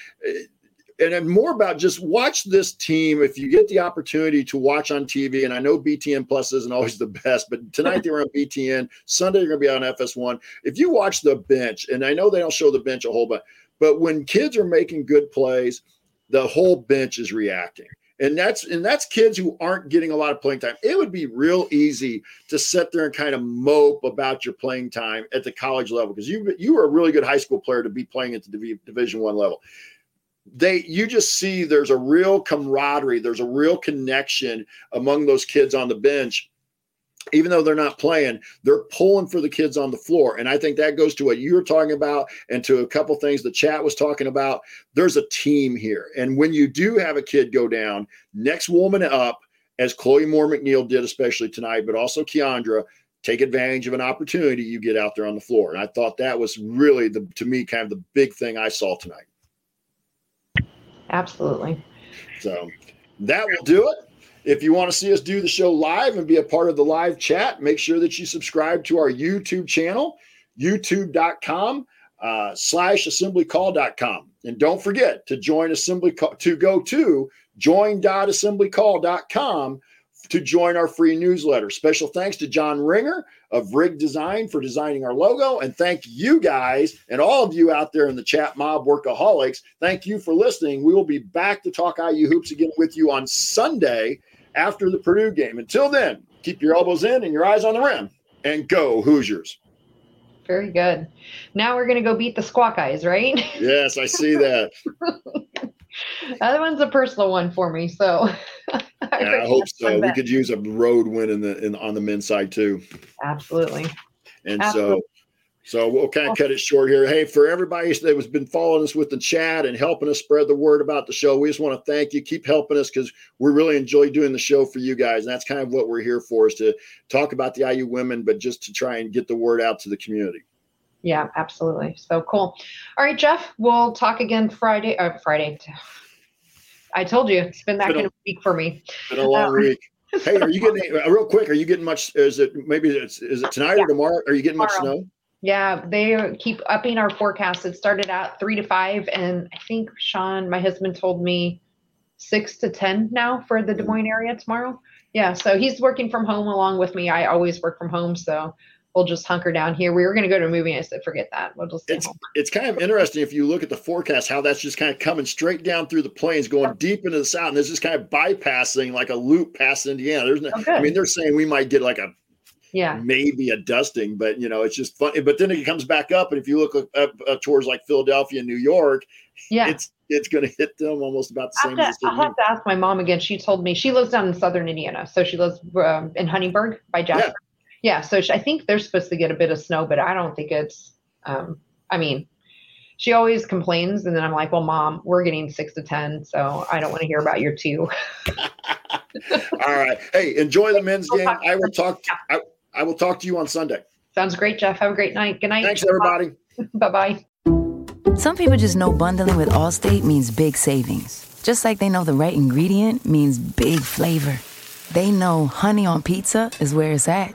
S1: and then more about just watch this team if you get the opportunity to watch on TV. And I know BTN Plus isn't always the best, but tonight they were on BTN. Sunday they're going to be on FS1. If you watch the bench, and I know they don't show the bench a whole bunch, but when kids are making good plays, the whole bench is reacting. And that's and that's kids who aren't getting a lot of playing time. It would be real easy to sit there and kind of mope about your playing time at the college level because you you were a really good high school player to be playing at the Division One level they you just see there's a real camaraderie there's a real connection among those kids on the bench. Even though they're not playing they're pulling for the kids on the floor. And i think that goes to what you were talking about and to a couple things the chat was talking about. There's a team here. And when you do have a kid go down next woman up as chloe moore mcneil did especially tonight but also Kiandra take advantage of an opportunity you get out there on the floor. And i thought that was really the to me kind of the big thing i saw tonight
S2: Absolutely.
S1: So that will do it. If you want to see us do the show live and be a part of the live chat, make sure that you subscribe to our YouTube channel, youtube.com uh, slash assemblycall.com. And don't forget to join assembly call, to go to join.assemblycall.com to join our free newsletter. Special thanks to John Ringer of Rig Design for designing our logo. And thank you guys and all of you out there in the chat mob workaholics. Thank you for listening. We will be back to talk IU hoops again with you on Sunday after the Purdue game. Until then, keep your elbows in and your eyes on the rim and go Hoosiers.
S2: Very good. Now we're going to go beat the Squawk Eyes, right?
S1: Yes, I see that. [LAUGHS]
S2: that one's a personal one for me. So
S1: yeah, I hope so. We could use a road win in the in on the men's side too.
S2: Absolutely.
S1: And Absolutely. so so we'll kind of cut it short here. Hey, for everybody that has been following us with the chat and helping us spread the word about the show, we just want to thank you. Keep helping us because we really enjoy doing the show for you guys. And that's kind of what we're here for is to talk about the IU women, but just to try and get the word out to the community.
S2: Yeah, absolutely. So cool. All right, Jeff, we'll talk again Friday. Uh, Friday. I told you it's been that been kind a, of week for me.
S1: Been a long um, week. [LAUGHS] hey, are you getting [LAUGHS] real quick? Are you getting much? Is it maybe it's is it tonight yeah. or tomorrow? Are you getting tomorrow. much snow?
S2: Yeah, they keep upping our forecast. It started out three to five, and I think Sean, my husband, told me six to ten now for the Des Moines area tomorrow. Yeah, so he's working from home along with me. I always work from home, so we'll just hunker down here. We were going to go to a movie. And I said, forget that. We'll just
S1: it's
S2: home.
S1: it's kind of interesting if you look at the forecast how that's just kind of coming straight down through the plains, going deep into the south, and it's just kind of bypassing like a loop past Indiana. There's no,
S2: Oh,
S1: I mean, they're saying we might get like a
S2: Yeah.
S1: maybe a dusting, but you know, it's just funny. But then it comes back up, and if you look up, up, uh, towards like Philadelphia and New York,
S2: Yeah.
S1: it's it's going to hit them almost about the same
S2: to, I'll have to ask my mom again. She told me she lives down in southern Indiana, so she lives um, in Huntingburg by Jasper. Yeah, so she, I think they're supposed to get a bit of snow, but I don't think it's. Um, I mean, she always complains, and then I'm like, "Well, mom, we're getting six to ten, so I don't want to hear about your two. [LAUGHS] [LAUGHS]
S1: All right. Hey, enjoy the men's game. I will talk. I, I will talk to you on Sunday.
S2: Sounds great, Jeff. Have a great night. Good night.
S1: Thanks, everybody. [LAUGHS]
S2: Bye bye.
S3: Some people just know bundling with Allstate means big savings. Just like they know the right ingredient means big flavor. They know honey on pizza is where it's at,